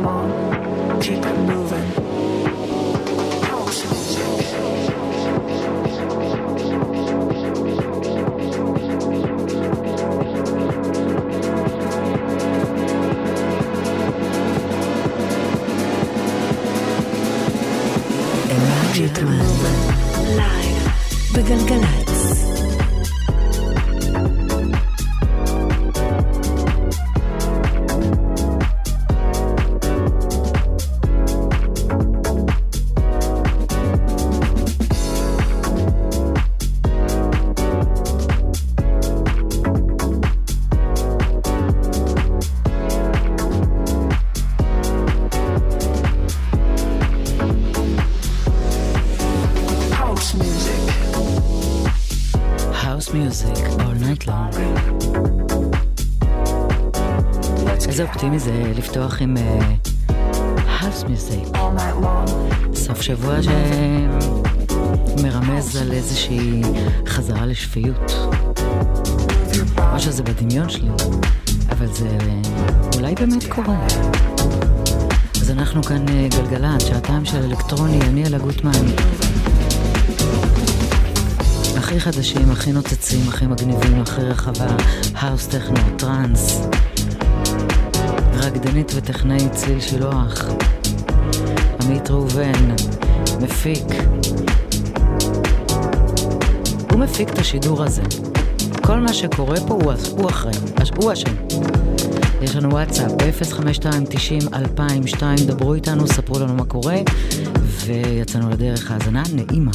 mom. לפתוח עם האוס uh, מיוזיק. סוף שבוע שמרמז על איזושהי חזרה לשפיות. או שזה בדמיון שלי, אבל זה אולי באמת קורה. אז אנחנו כאן uh, גלגלן, שעתיים של אלקטרוני, אני אלה גוטמן. הכי חדשים, הכי נוצצים, הכי מגניבים, הכי רחבה, האוס טכנו, טראנס. רקדנית וטכנאי צליל שילוח. עמית ראובן, מפיק. הוא מפיק את השידור הזה. כל מה שקורה פה הוא, הוא אחראי, הוא אשם. יש לנו וואטסאפ ב-05290-2002, דברו איתנו, ספרו לנו מה קורה, ויצאנו לדרך האזנה נעימה.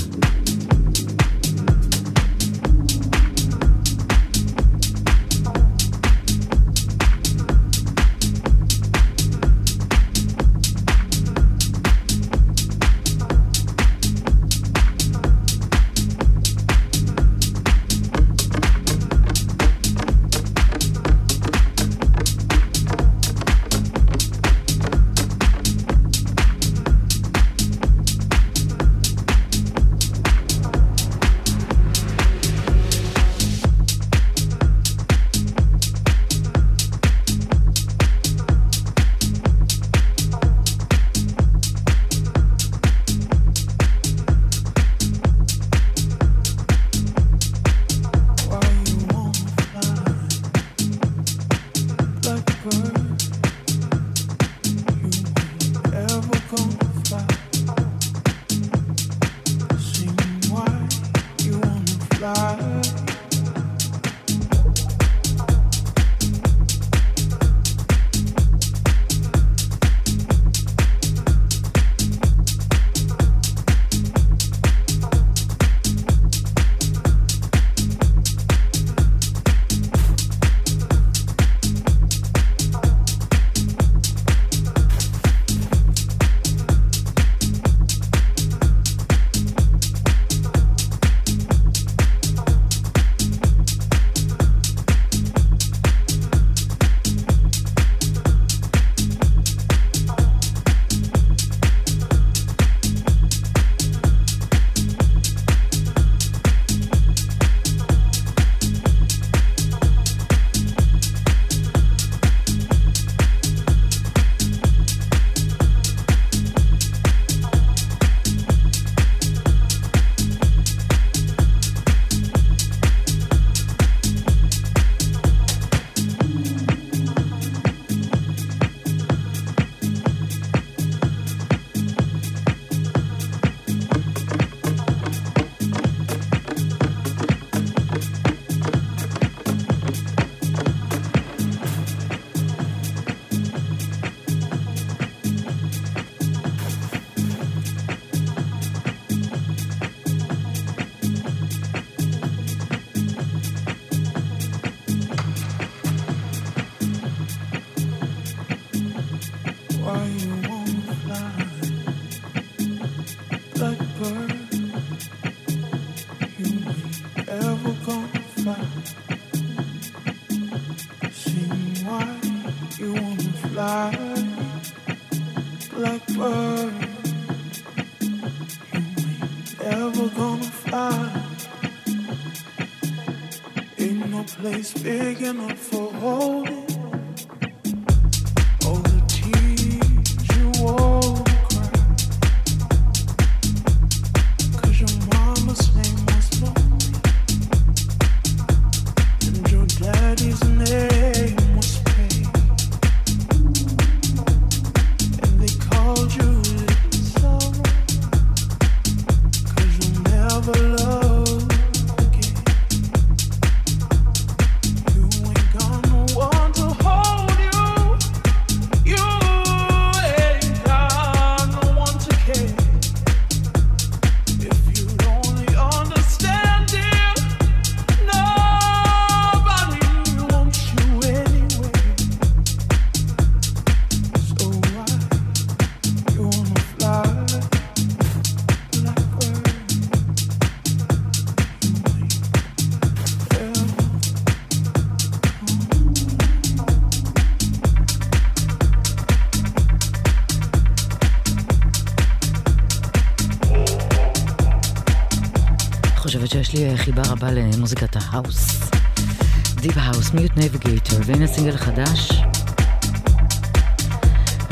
סינגל חדש.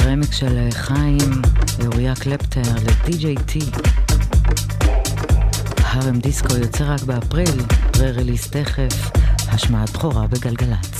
רמקס של חיים ואוריה קלפטר ל-DJ T. How RM דיסקו יוצא רק באפריל, פרה-רליס תכף, השמעת בכורה בגלגלצ.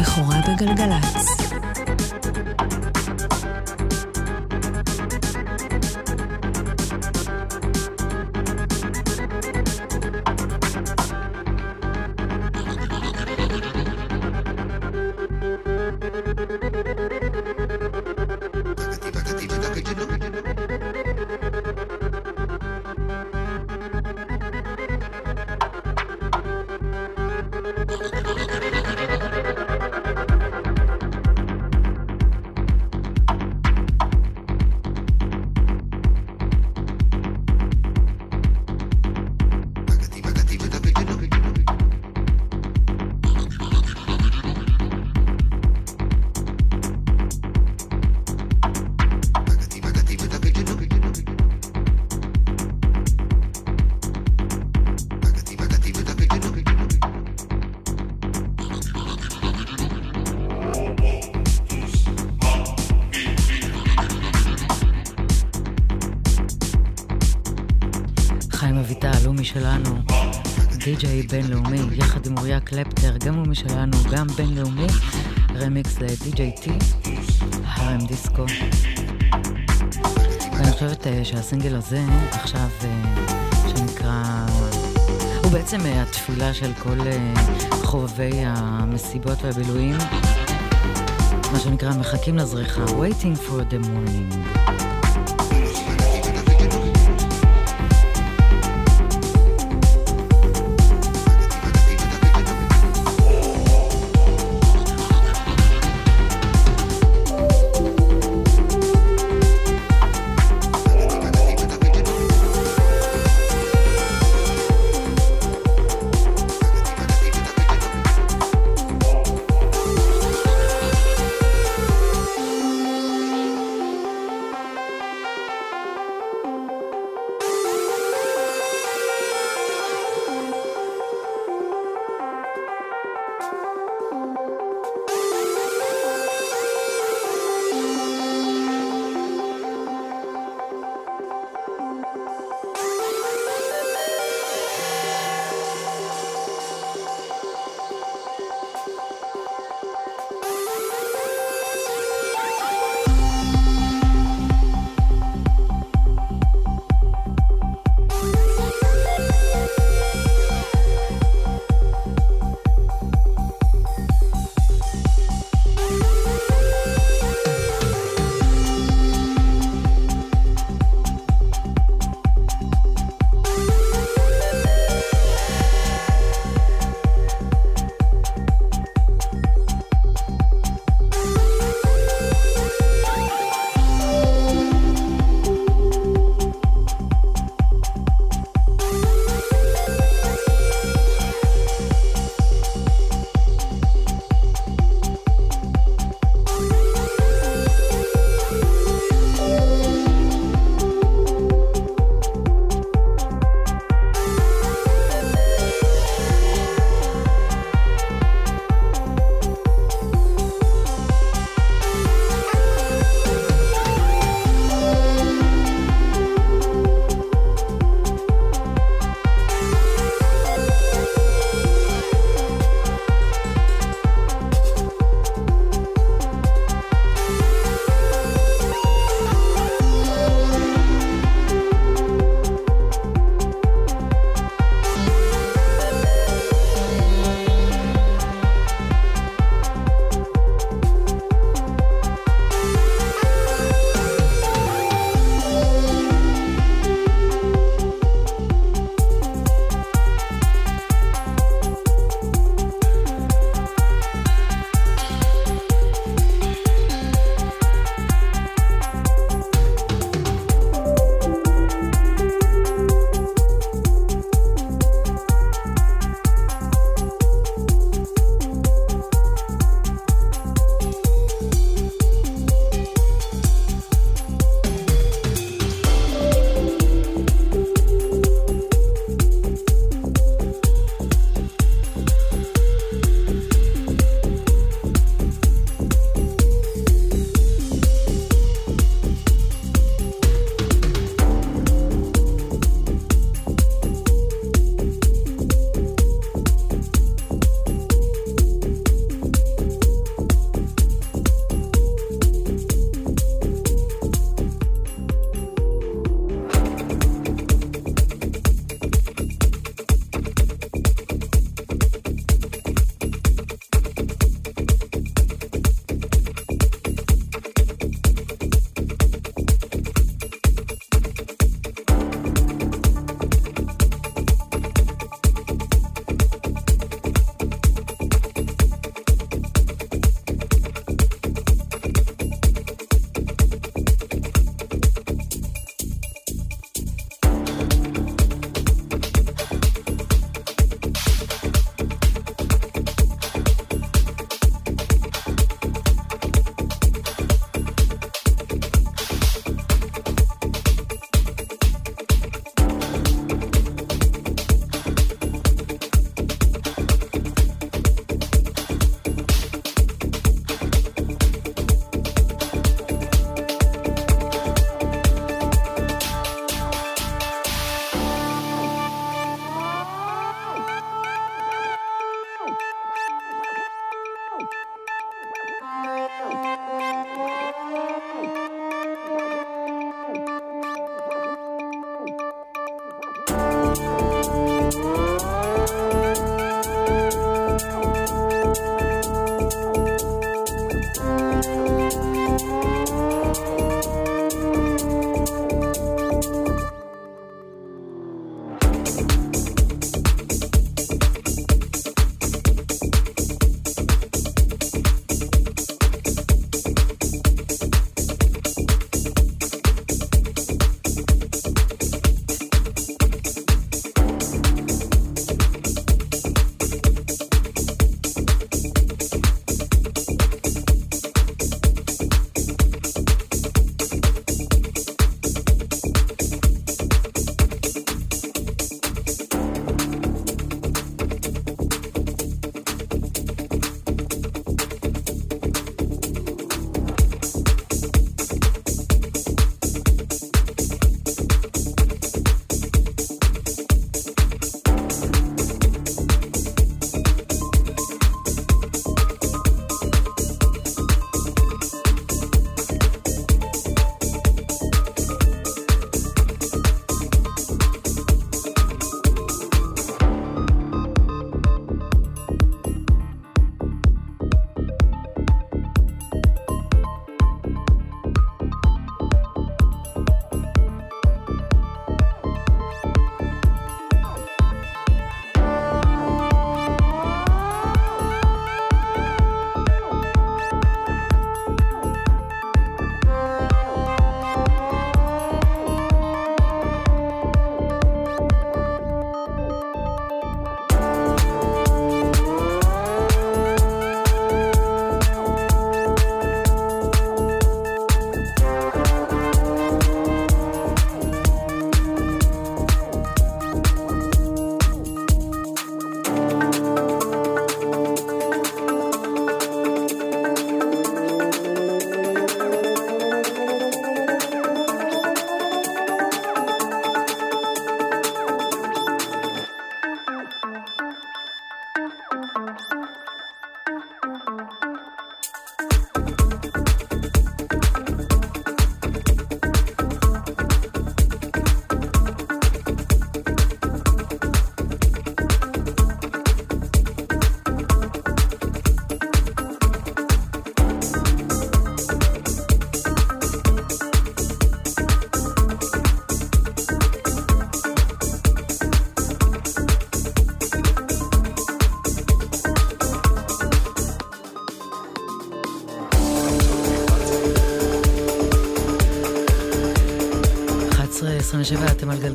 בכורה בגלגלצ. די-ג'יי בינלאומי, יחד עם אוריה קלפטר, גם הוא משלנו, גם בינלאומי, רמיקס לדי-ג'יי טי, הרם דיסקו. ואני חושבת uh, שהסינגל הזה, עכשיו, uh, שנקרא... הוא בעצם uh, התפילה של כל חובבי המסיבות והבילויים, מה שנקרא, מחכים לזריחה, waiting for the morning.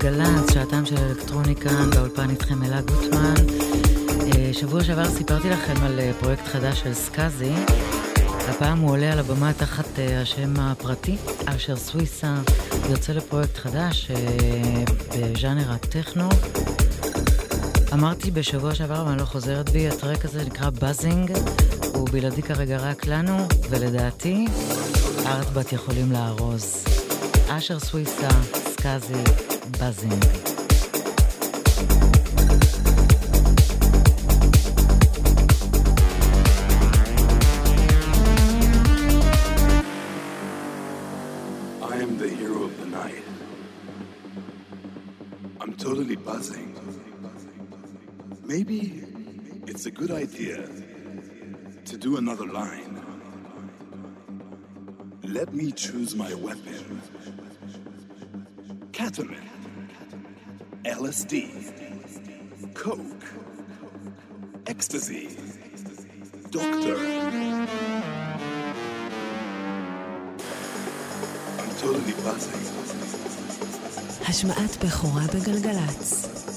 27, אתם על גלגלצ, שעתם של אלקטרוניקה, באולפן איתכם אלה גוטמן. אה, שבוע שעבר סיפרתי לכם על אה, פרויקט חדש של סקאזי. הפעם הוא עולה על הבמה תחת אה, השם הפרטי, אשר סוויסה יוצא לפרויקט חדש בז'אנר הטכנו. אמרתי בשבוע שעבר, אבל אני לא חוזרת בי, הטרק הזה נקרא באזינג, הוא בלעדי כרגע רק לנו, ולדעתי, ארטבט יכולים לארוז. אשר סוויסה, סקאזי, I am the hero of the night. I'm totally buzzing. Maybe it's a good idea to do another line. Let me choose my weapon. Catamin. LSD, coke, ecstasy, doctor. I'm totally buzzing. השמעת בכורה בגלגלצ.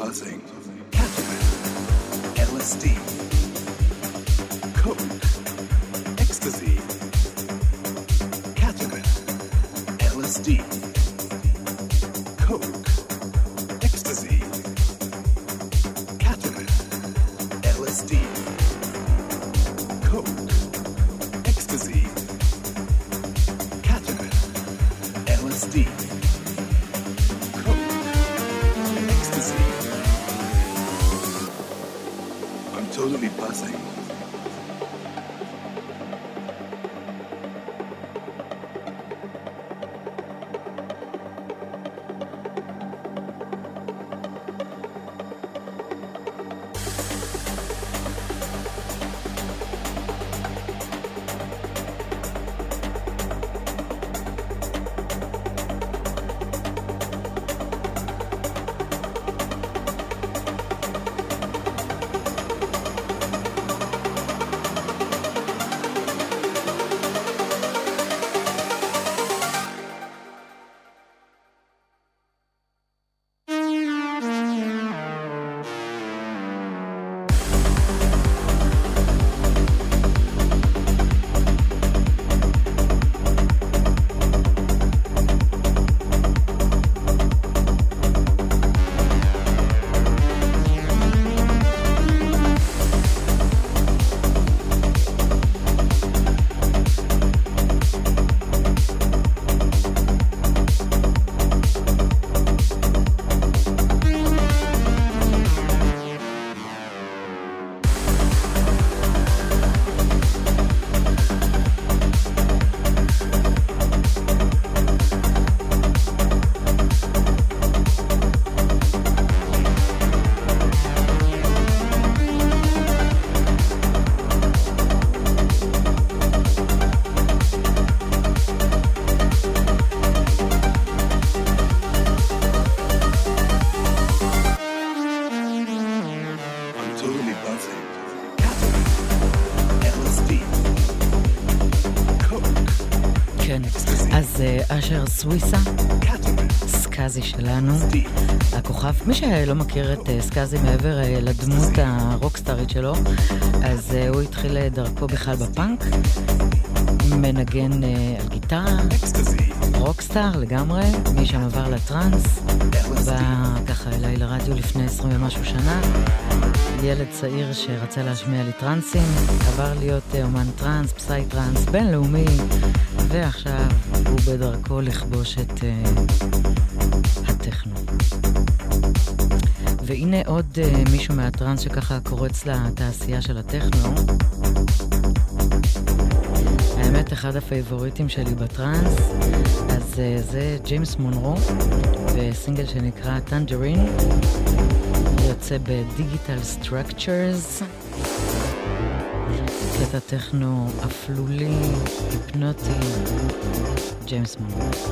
buzzing. סוויסה, סקאזי שלנו, הכוכב, מי שלא מכיר את אה, סקאזי מעבר אה, לדמות הרוקסטארית שלו, אז הוא התחיל דרכו בכלל בפאנק, מנגן על גיטרה, רוקסטאר לגמרי, משם עבר לטראנס, בא ככה אליי לרדיו לפני עשרים ומשהו שנה, ילד צעיר שרצה להשמיע לי טראנסים, עבר להיות אומן טראנס, psy trance, בינלאומי, ועכשיו בדרכו לכבוש את אה, הטכנו. והנה עוד אה, מישהו מהטראנס שככה קורץ לתעשייה של הטכנו. האמת, אחד הפייבוריטים שלי בטראנס, אז אה, זה ג'יימס מונרו, וסינגל שנקרא Tangerine, יוצא ב Digital Structures. קטע טכנו אפלולי, היפנוטי, ג'יימס מונס.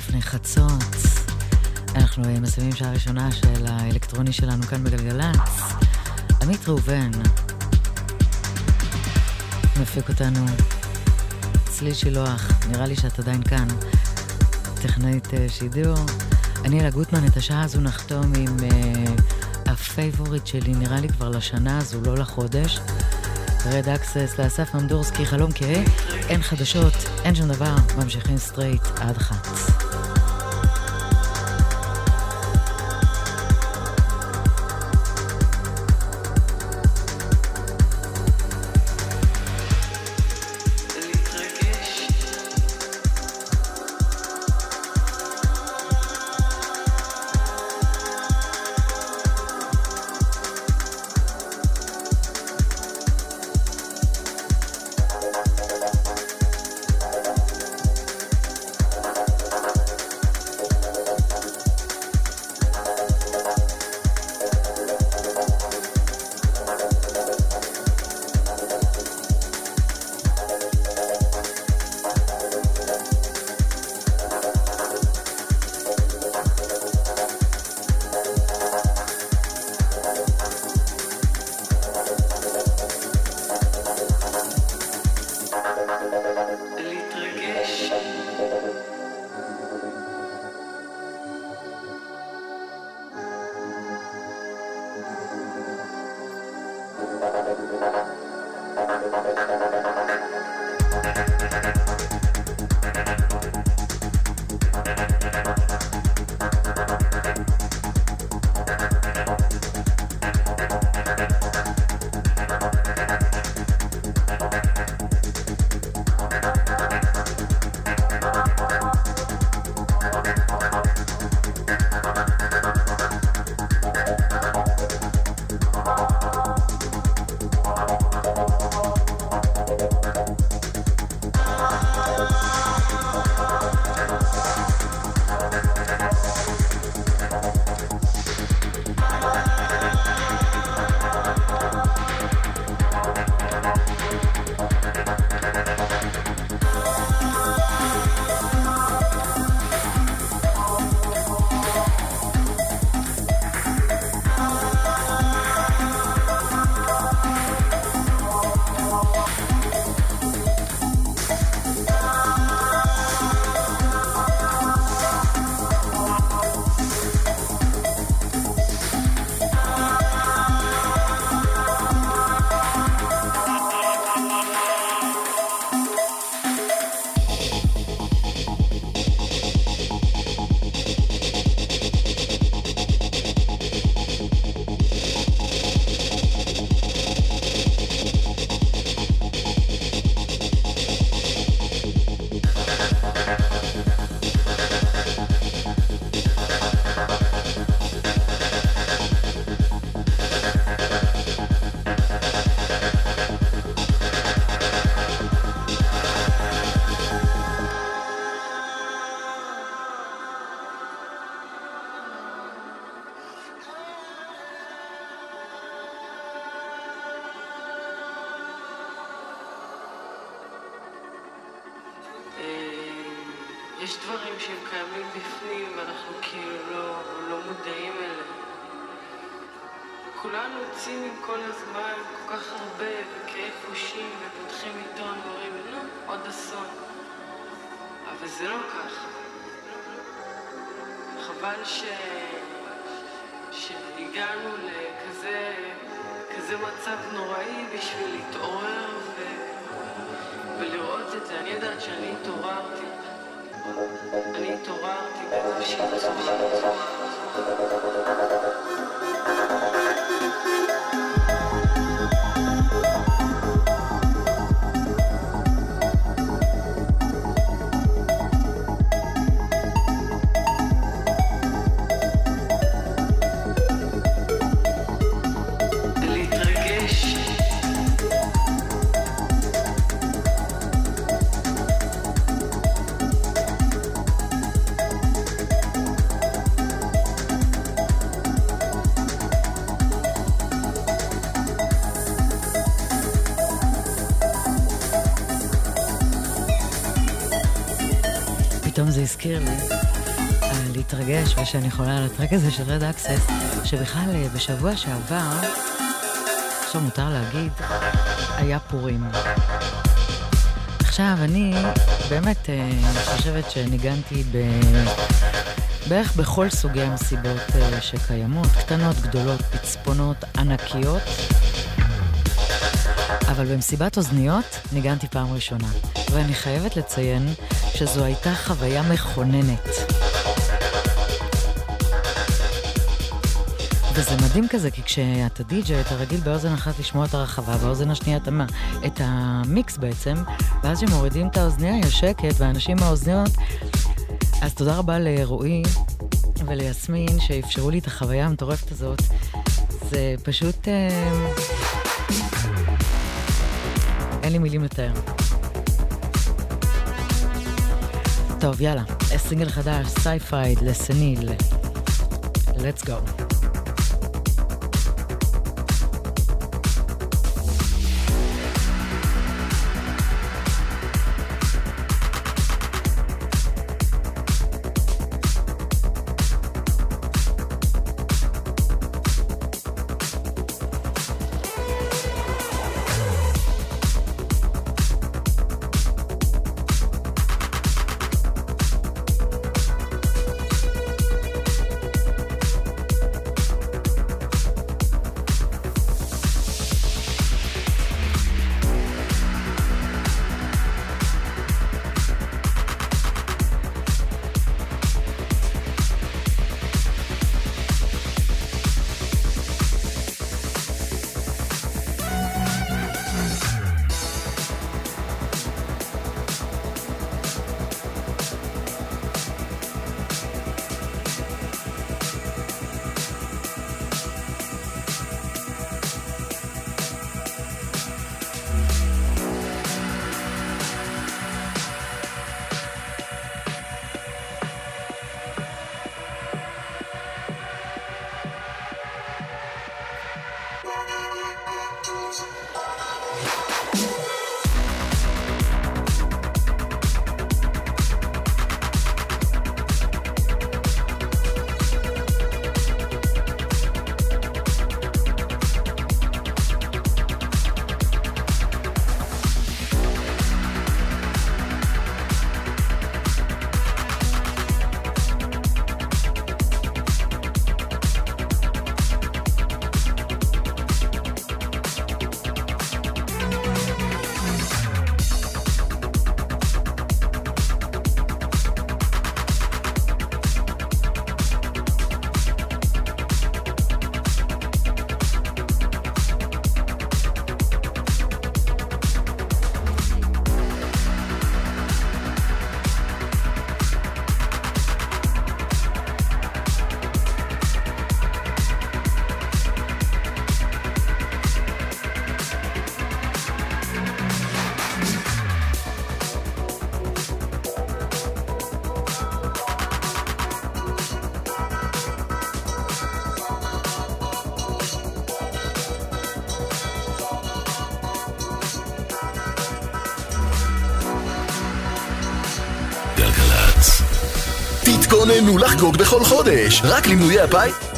לפני חצות. אנחנו אה, מסיימים שעה ראשונה של האלקטרוני שלנו כאן בגלגלצ. עמית ראובן מפיק אותנו. צליל שילוח, נראה לי שאת עדיין כאן. טכנאית אה, שידור. אני אלה גוטמן, את השעה הזו נחתום עם אה, ה favorite שלי, נראה לי כבר לשנה הזו, לא לחודש. Red Axes לאסף אמדורסקי, חלום כהה, אין חדשות, אין שום דבר, ממשיכים סטרייט עד חץ. להתרגש ושאני יכולה על הטרק הזה של רד אקסס, שבכלל אה, בשבוע שעבר, עכשיו מותר להגיד, היה פורים. עכשיו, אני באמת אה, חושבת שניגנתי ב... בערך בכל סוגי המסיבות אה, שקיימות, קטנות, גדולות, פצפונות, ענקיות. אבל במסיבת אוזניות ניגנתי פעם ראשונה, ואני חייבת לציין שזו הייתה חוויה מכוננת. וזה מדהים כזה, כי כשאתה די-ג'יי, אתה רגיל באוזן אחת לשמוע את הרחבה, באוזן השנייה את, המ... את המיקס בעצם, ואז כשמורידים את האוזניה יש שקט, ואנשים מהאוזניות... אז תודה רבה לרועי וליסמין שאפשרו לי את החוויה המטורפת הזאת. זה פשוט... אה... אין לי מילים לתאר. טוב, יאללה, סינגל חדש, סייפייד, לסניל. let's go. תתכוננו לחגוג בכל חודש, רק למנויי הבית.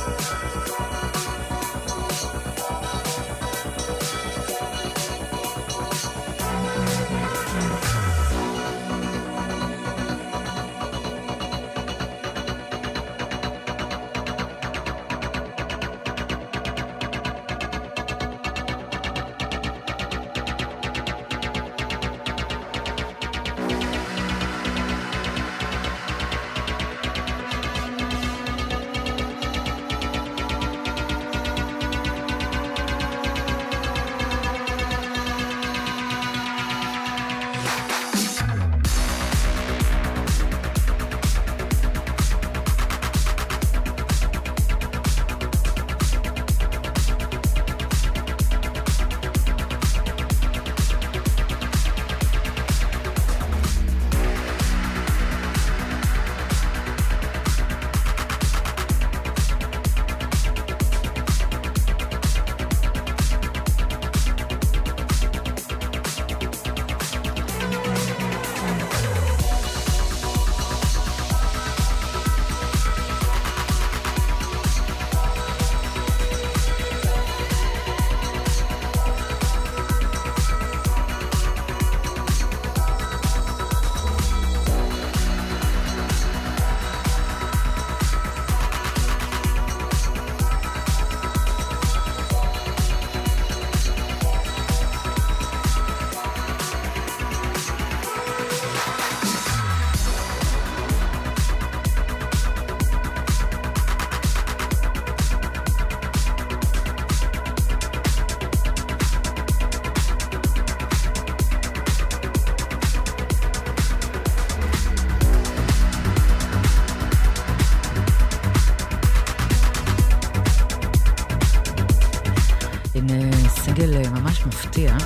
מפתיע.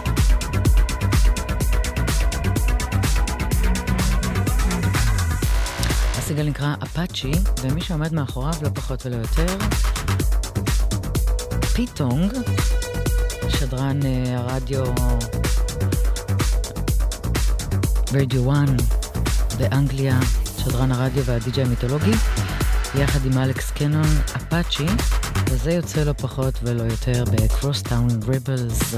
הסינגל נקרא אפאצ'י, ומי שעומד מאחוריו לא פחות ולא יותר, פיט טונג, שדרן אה, הרדיו רדיו 1 באנגליה, שדרן הרדיו והדי-ג'יי המיתולוגי, יחד עם אלכס קנון, אפאצ'י, וזה יוצא לא פחות ולא יותר בקרוסטאון ריבלס.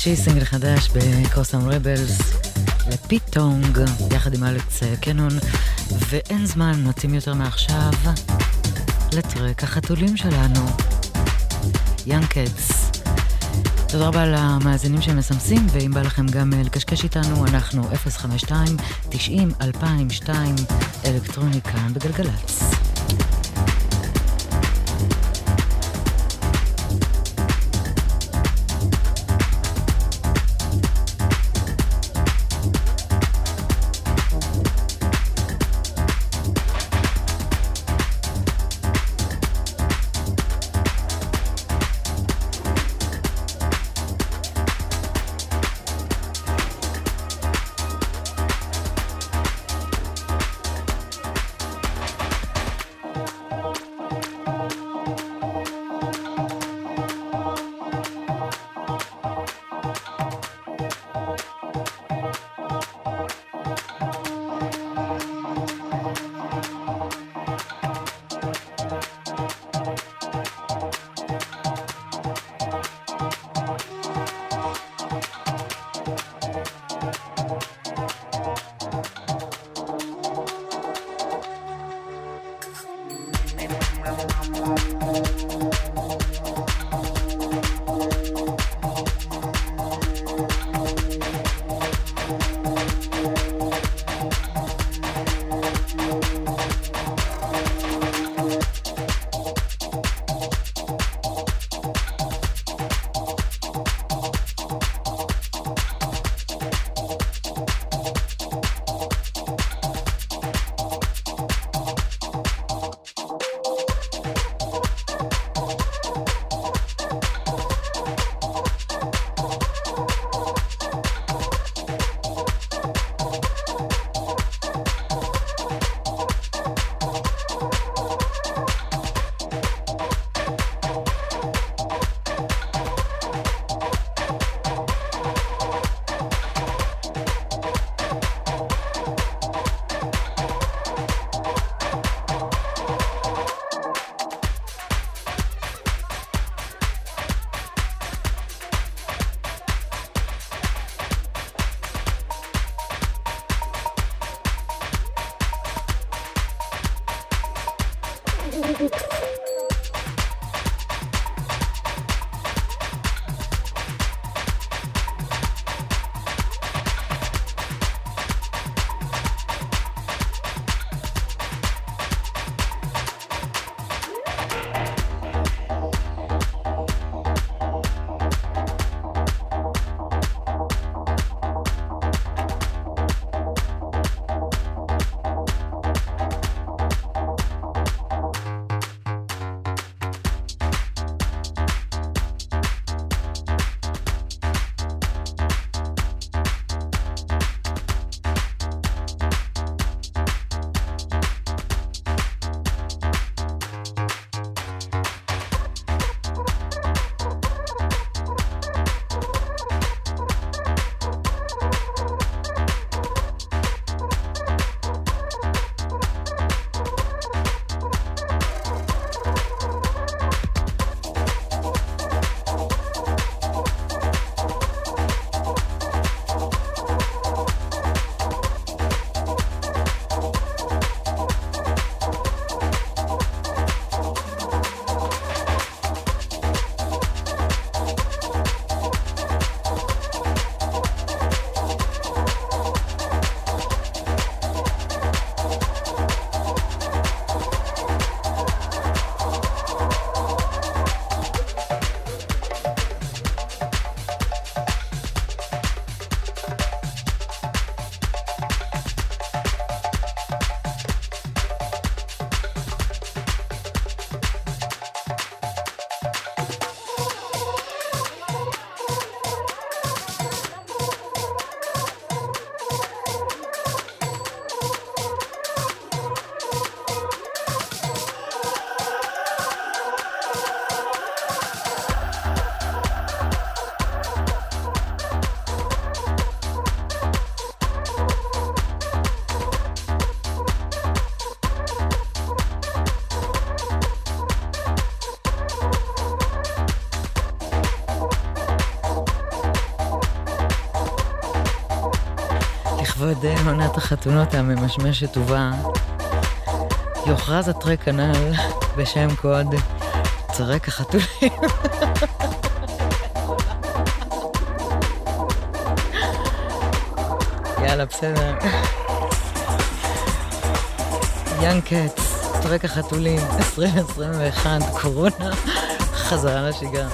אפאצ'י, סינגל חדש בקוסם רבלס לפיטונג, יחד עם אלכס קנון, ואין זמן מתאים יותר מעכשיו לטרק החתולים שלנו, ינקדס. תודה רבה למאזינים שמסמסים, ואם בא לכם גם לקשקש איתנו, אנחנו 052-90-2002 אלקטרוניקה בגלגלצ. לכבוד עונת החתונות הממשמשת ובאה, יוכרז הטרק הנ"ל בשם קוד טרק החתולים. יאללה, בסדר. קטס, טרק החתולים, 2021, קורונה, חזרה לשגרה.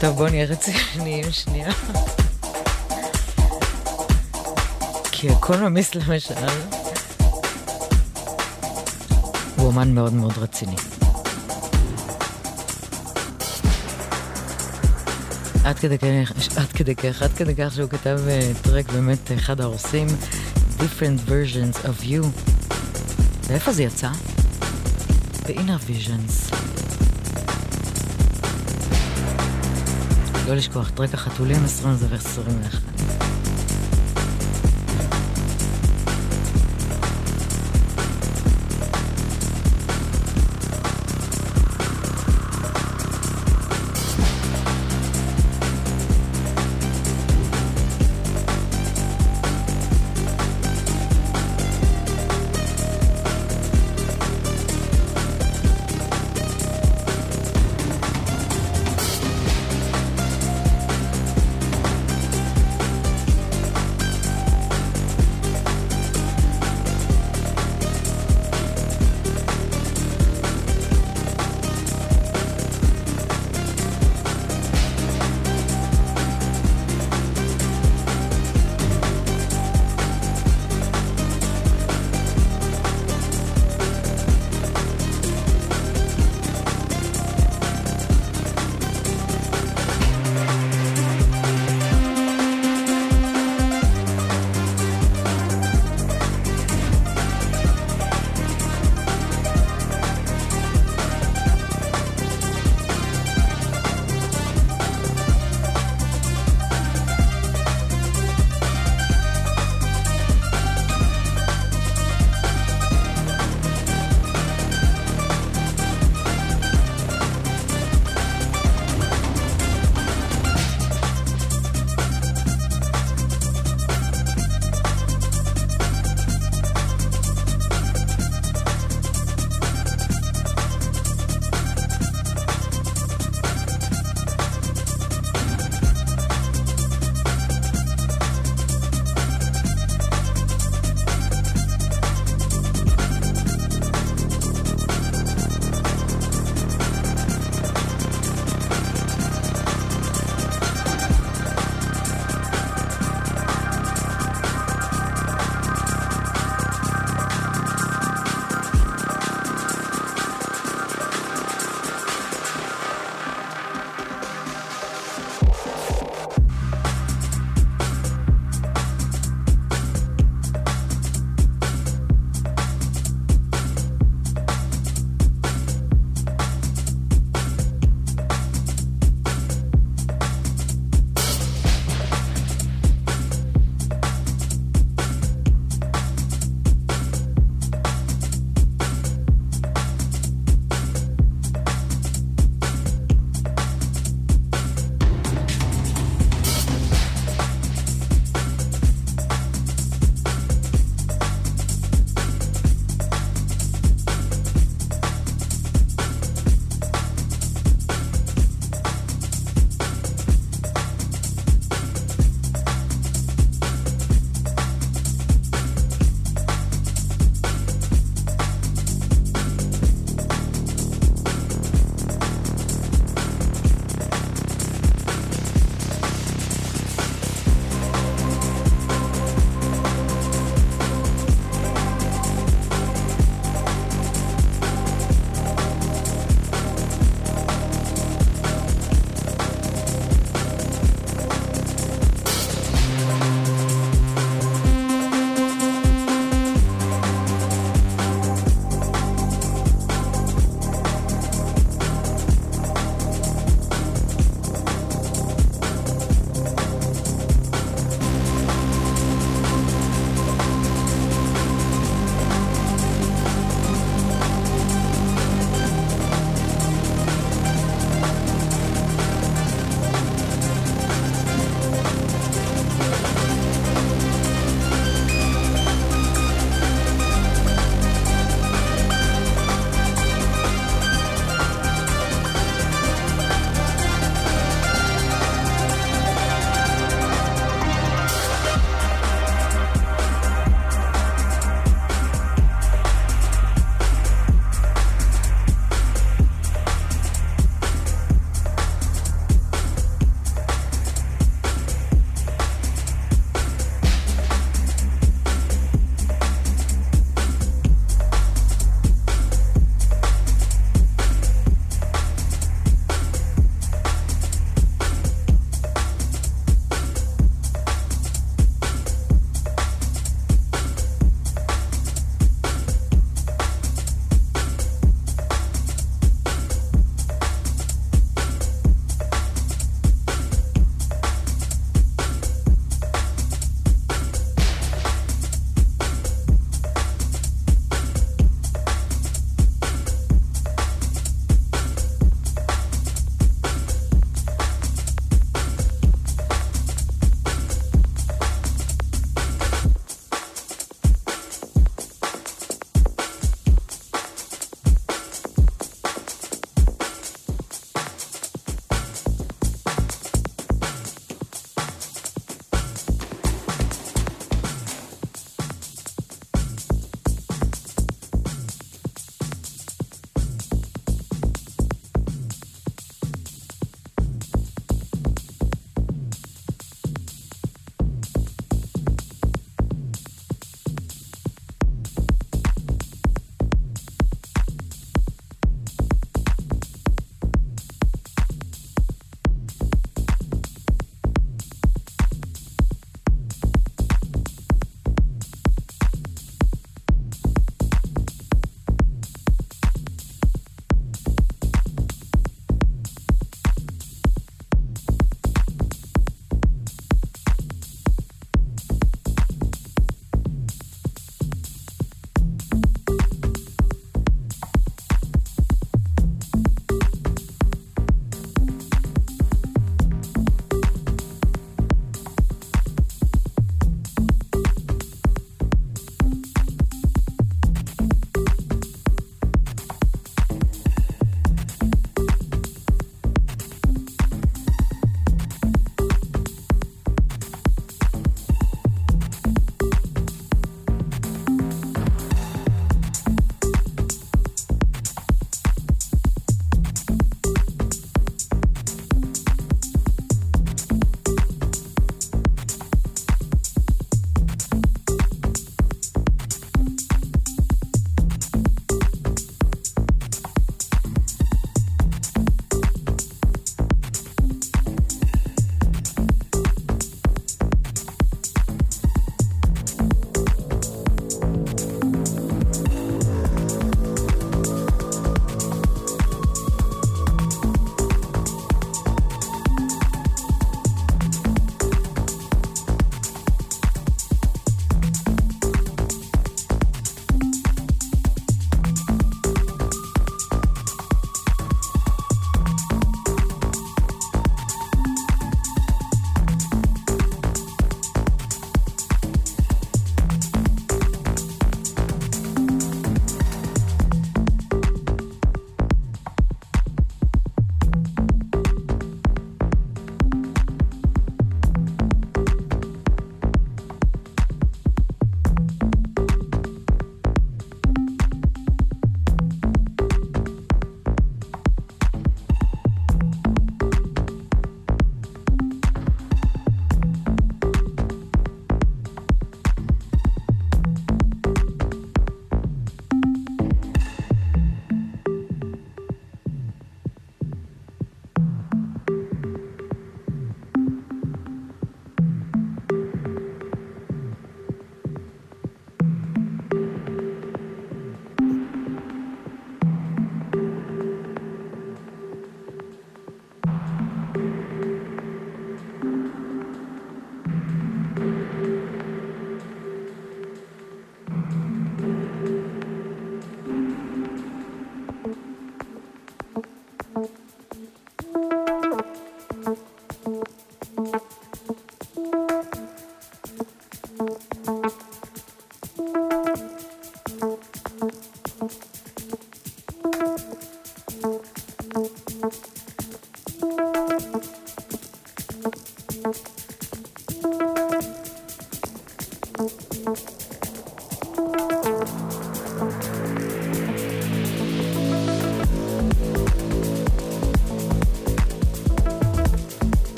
טוב, בואו נהיה רציניים שנייה. כי אקונומיסט למשל, הוא אומן מאוד מאוד רציני. עד כדי כך, עד כדי כך, עד כדי כך שהוא כתב uh, טרק באמת אחד ההורסים, Different Versions of You. ואיפה זה יצא? ב-Inner Visions. לא לשכוח, טרק החתולים 20 ו-21.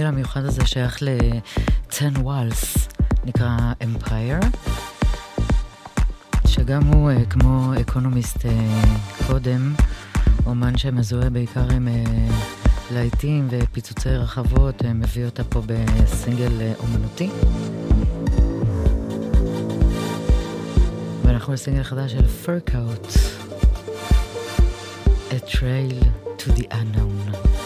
הסינגל המיוחד הזה שייך ל-10 וואלס, נקרא Empire, שגם הוא, אה, כמו אקונומיסט אה, קודם, אומן שמזוהה בעיקר עם להיטים ופיצוצי רחבות, מביא אותה פה בסינגל אומנותי. ואנחנו בסינגל חדש של פרקאוט, A Trail to the Unknown.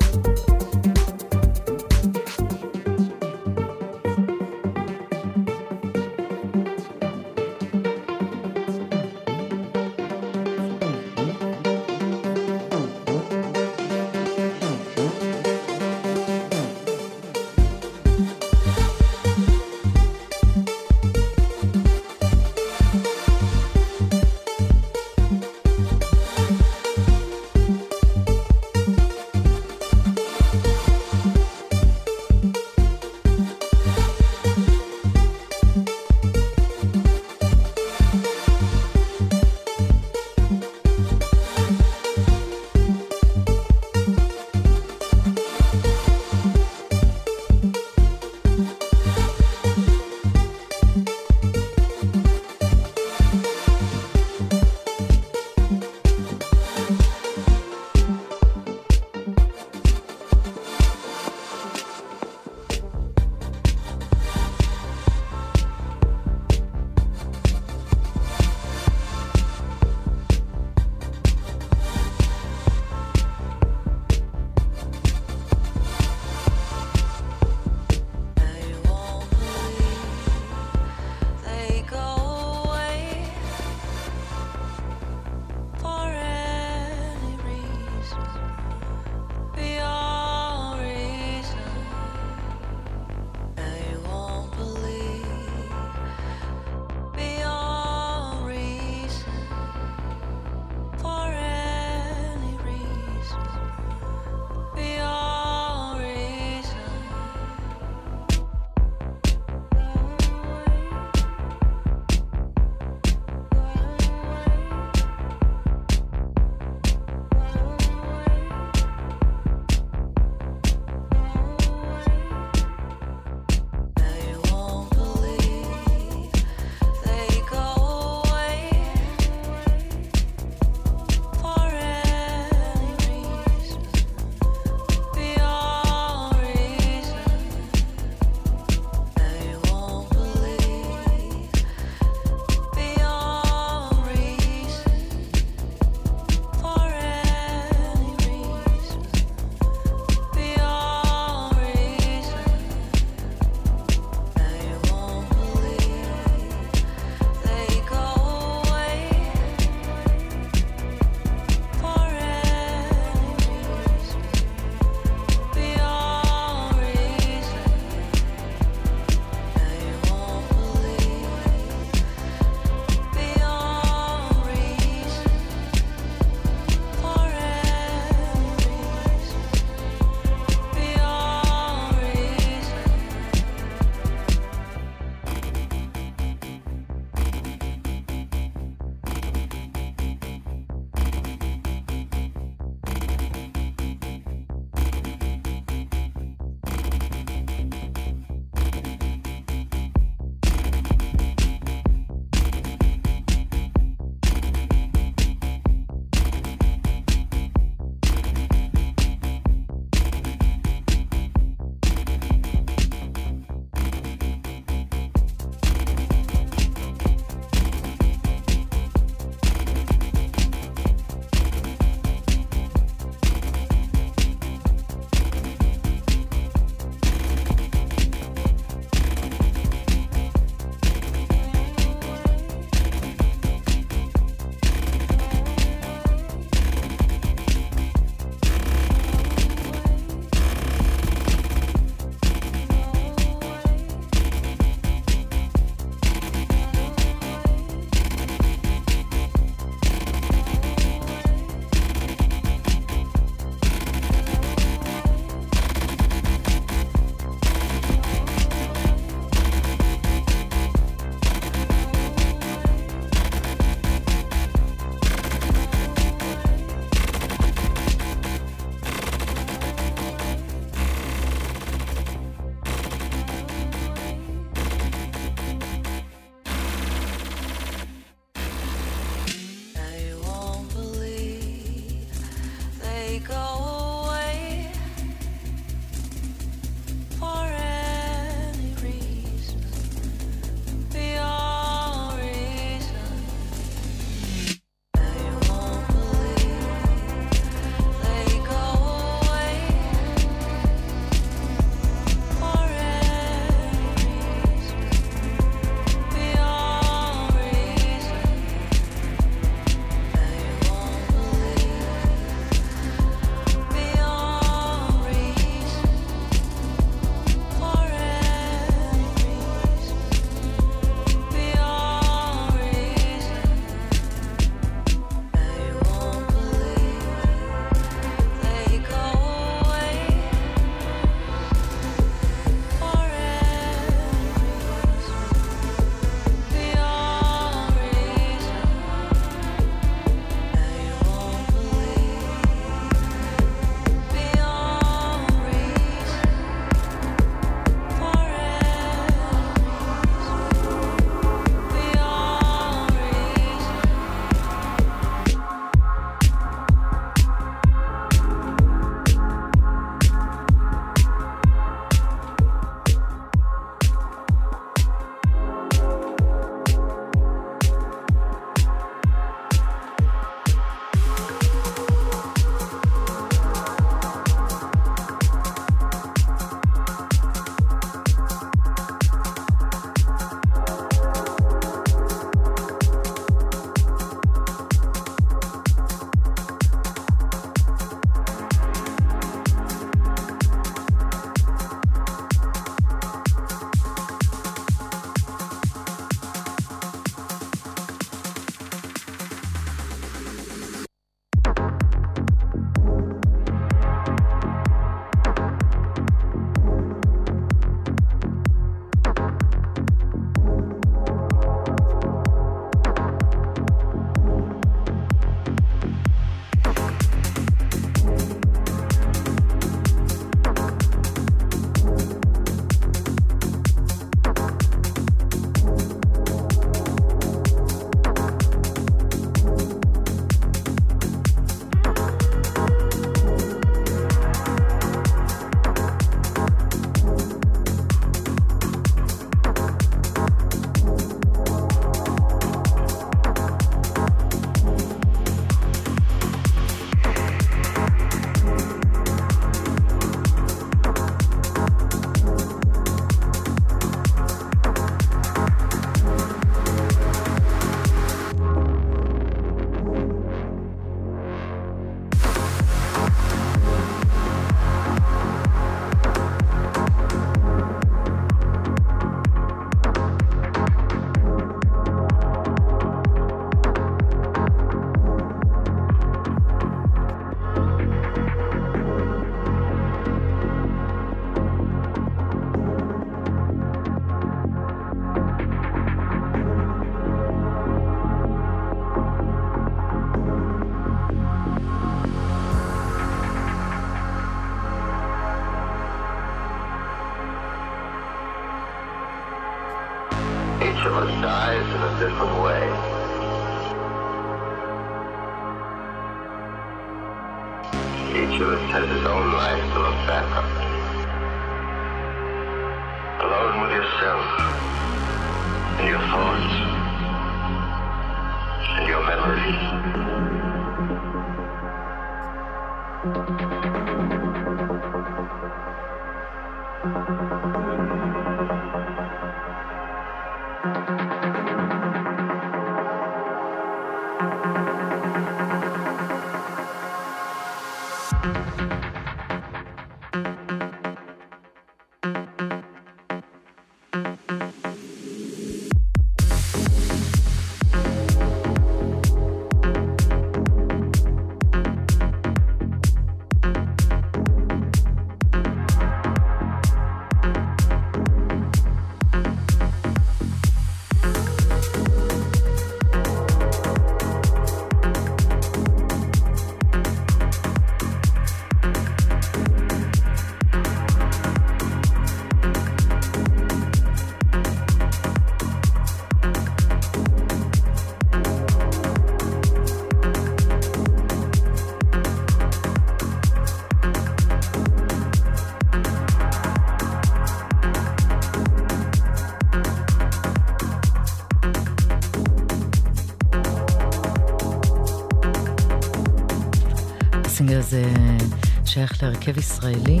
להרכב ישראלי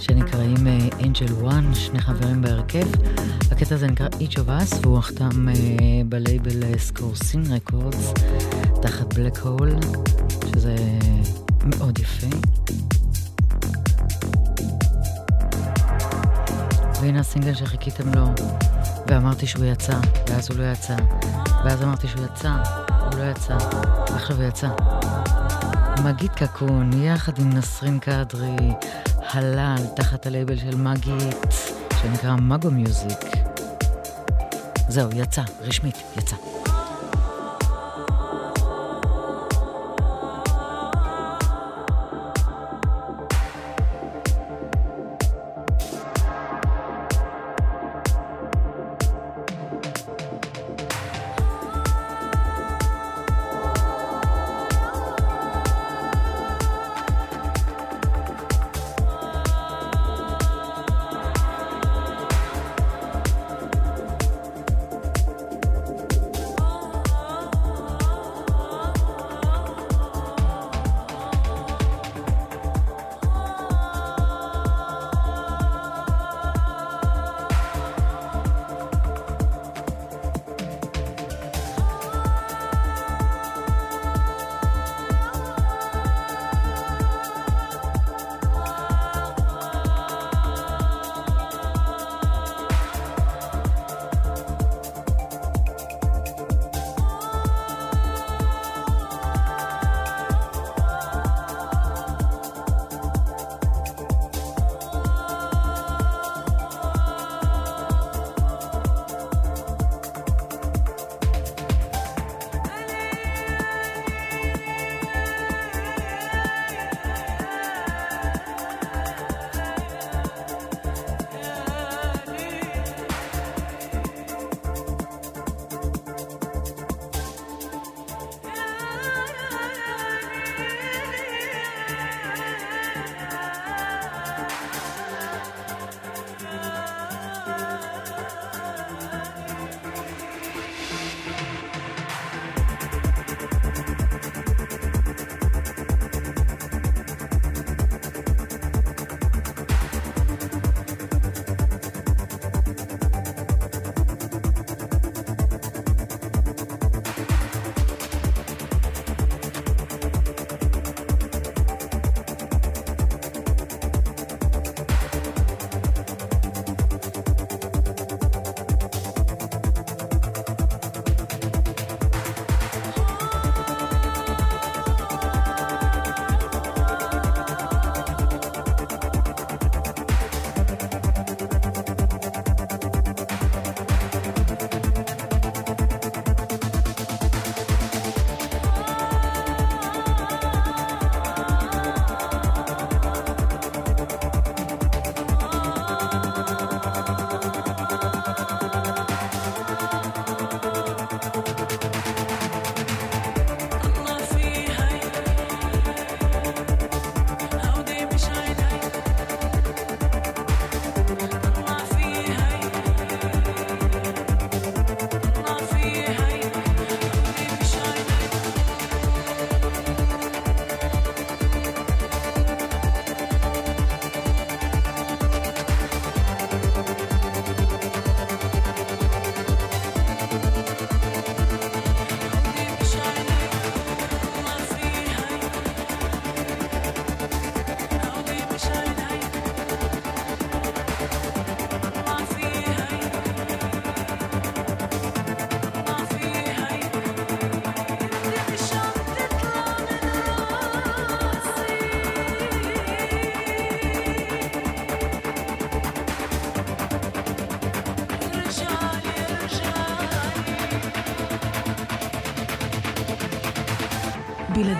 שנקראים Angel One, שני חברים בהרכב. הקטע הזה נקרא Each of Us והוא נחתם אה, בלייבל סקורסין Records תחת Black Hole, שזה מאוד יפה. והנה הסינגל שחיכיתם לו, ואמרתי שהוא יצא, ואז הוא לא יצא, ואז אמרתי שהוא יצא, הוא לא יצא, ועכשיו הוא יצא. מגיד קקון, יחד עם נסרין קדרי, הלל, תחת הלייבל של מגית, שנקרא מגו מיוזיק. זהו, יצא, רשמית, יצא.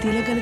తిలకలు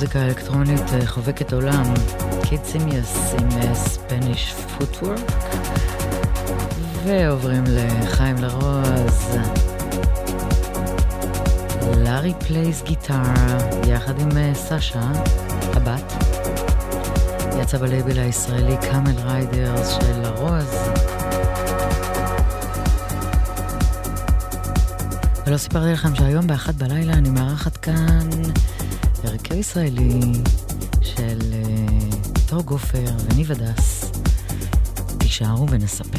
מוזיקה אלקטרונית אה, חובקת עולם, Kid Simius עם Spanish Footwork, ועוברים לחיים לרוז. Larry Plays Guitar, יחד עם אה, סשה, הבת. יצא בלייבל הישראלי Camel Riders של לרוז. ולא סיפרתי לכם שהיום באחת בלילה אני מארחת כאן הרכב ישראלי של uh, תור גופר וניב הדס. תישארו ונספר.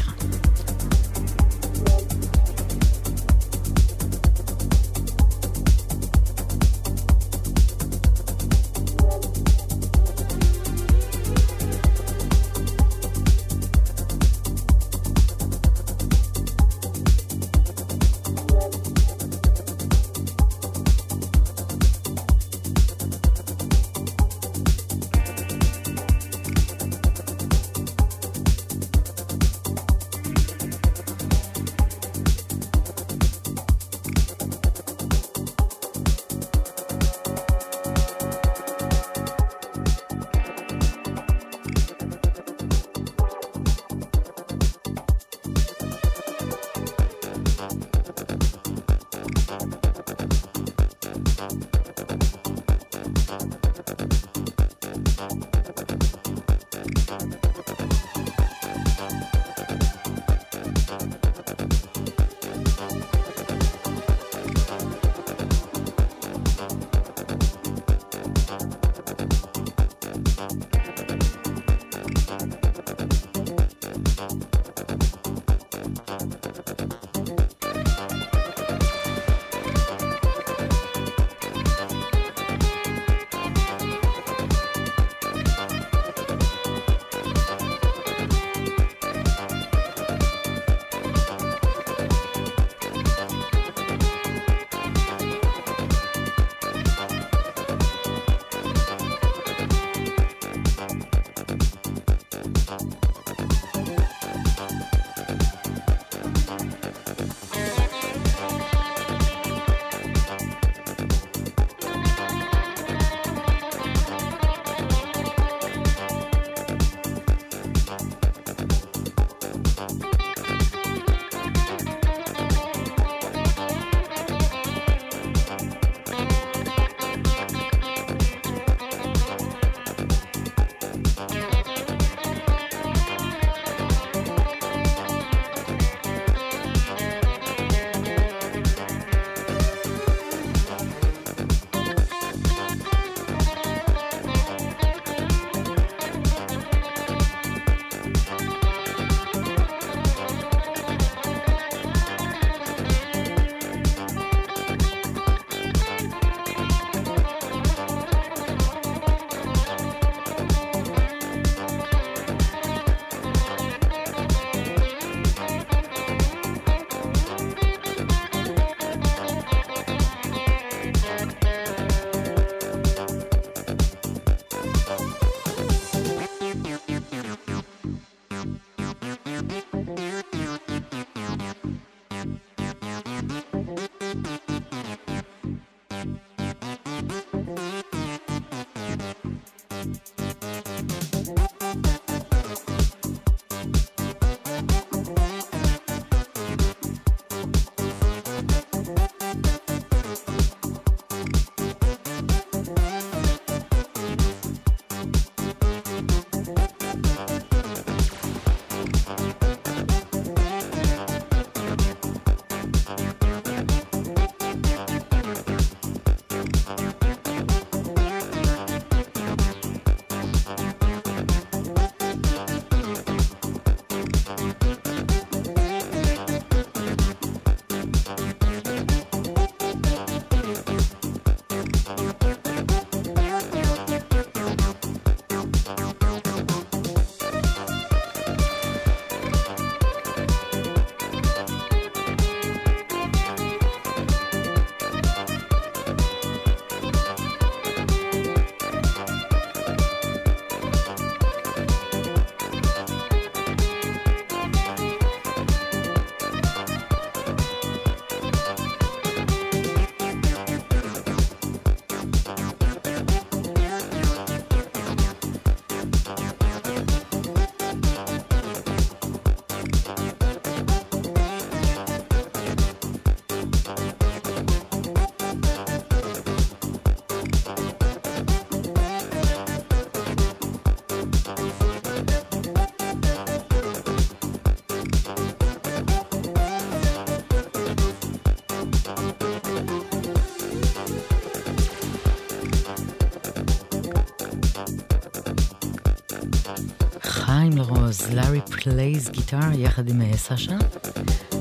Larry Plays Guitar יחד עם אה, סשה.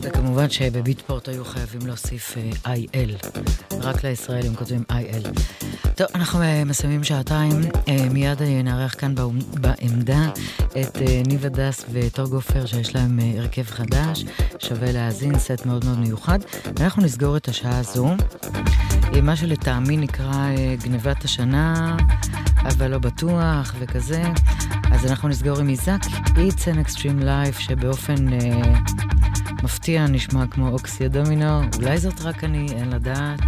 וכמובן שב Beatport היו חייבים להוסיף אה, IL. רק לישראלים כותבים IL. טוב, אנחנו אה, מסיימים שעתיים. מיד נארח כאן בעמדה את ניב הדס וטור גופר, שיש להם הרכב חדש. שווה להאזין, סט מאוד מאוד מיוחד. ואנחנו נסגור את השעה הזו. מה שלטעמי נקרא גנבת השנה, אבל לא בטוח וכזה. אז אנחנו נסגור עם איזק, It's an Extreme Life, שבאופן אה, מפתיע נשמע כמו אוקסיה דומינו, אולי זאת רק אני, אין לדעת.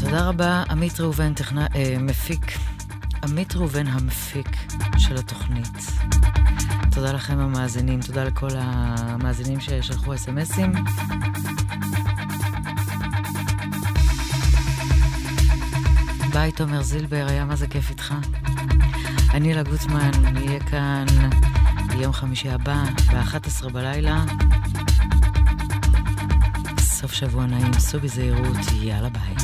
תודה רבה, עמית ראובן, תכנה, אה, מפיק, עמית ראובן המפיק של התוכנית. תודה לכם המאזינים, תודה לכל המאזינים ששלחו אס.אם.אסים. ביי, תומר זילבר, היה מה זה כיף איתך. אני אלה גוטמן, נהיה כאן ביום חמישי הבא, ב-11 בלילה. סוף שבוע נעים, סעו בזהירות, יאללה ביי.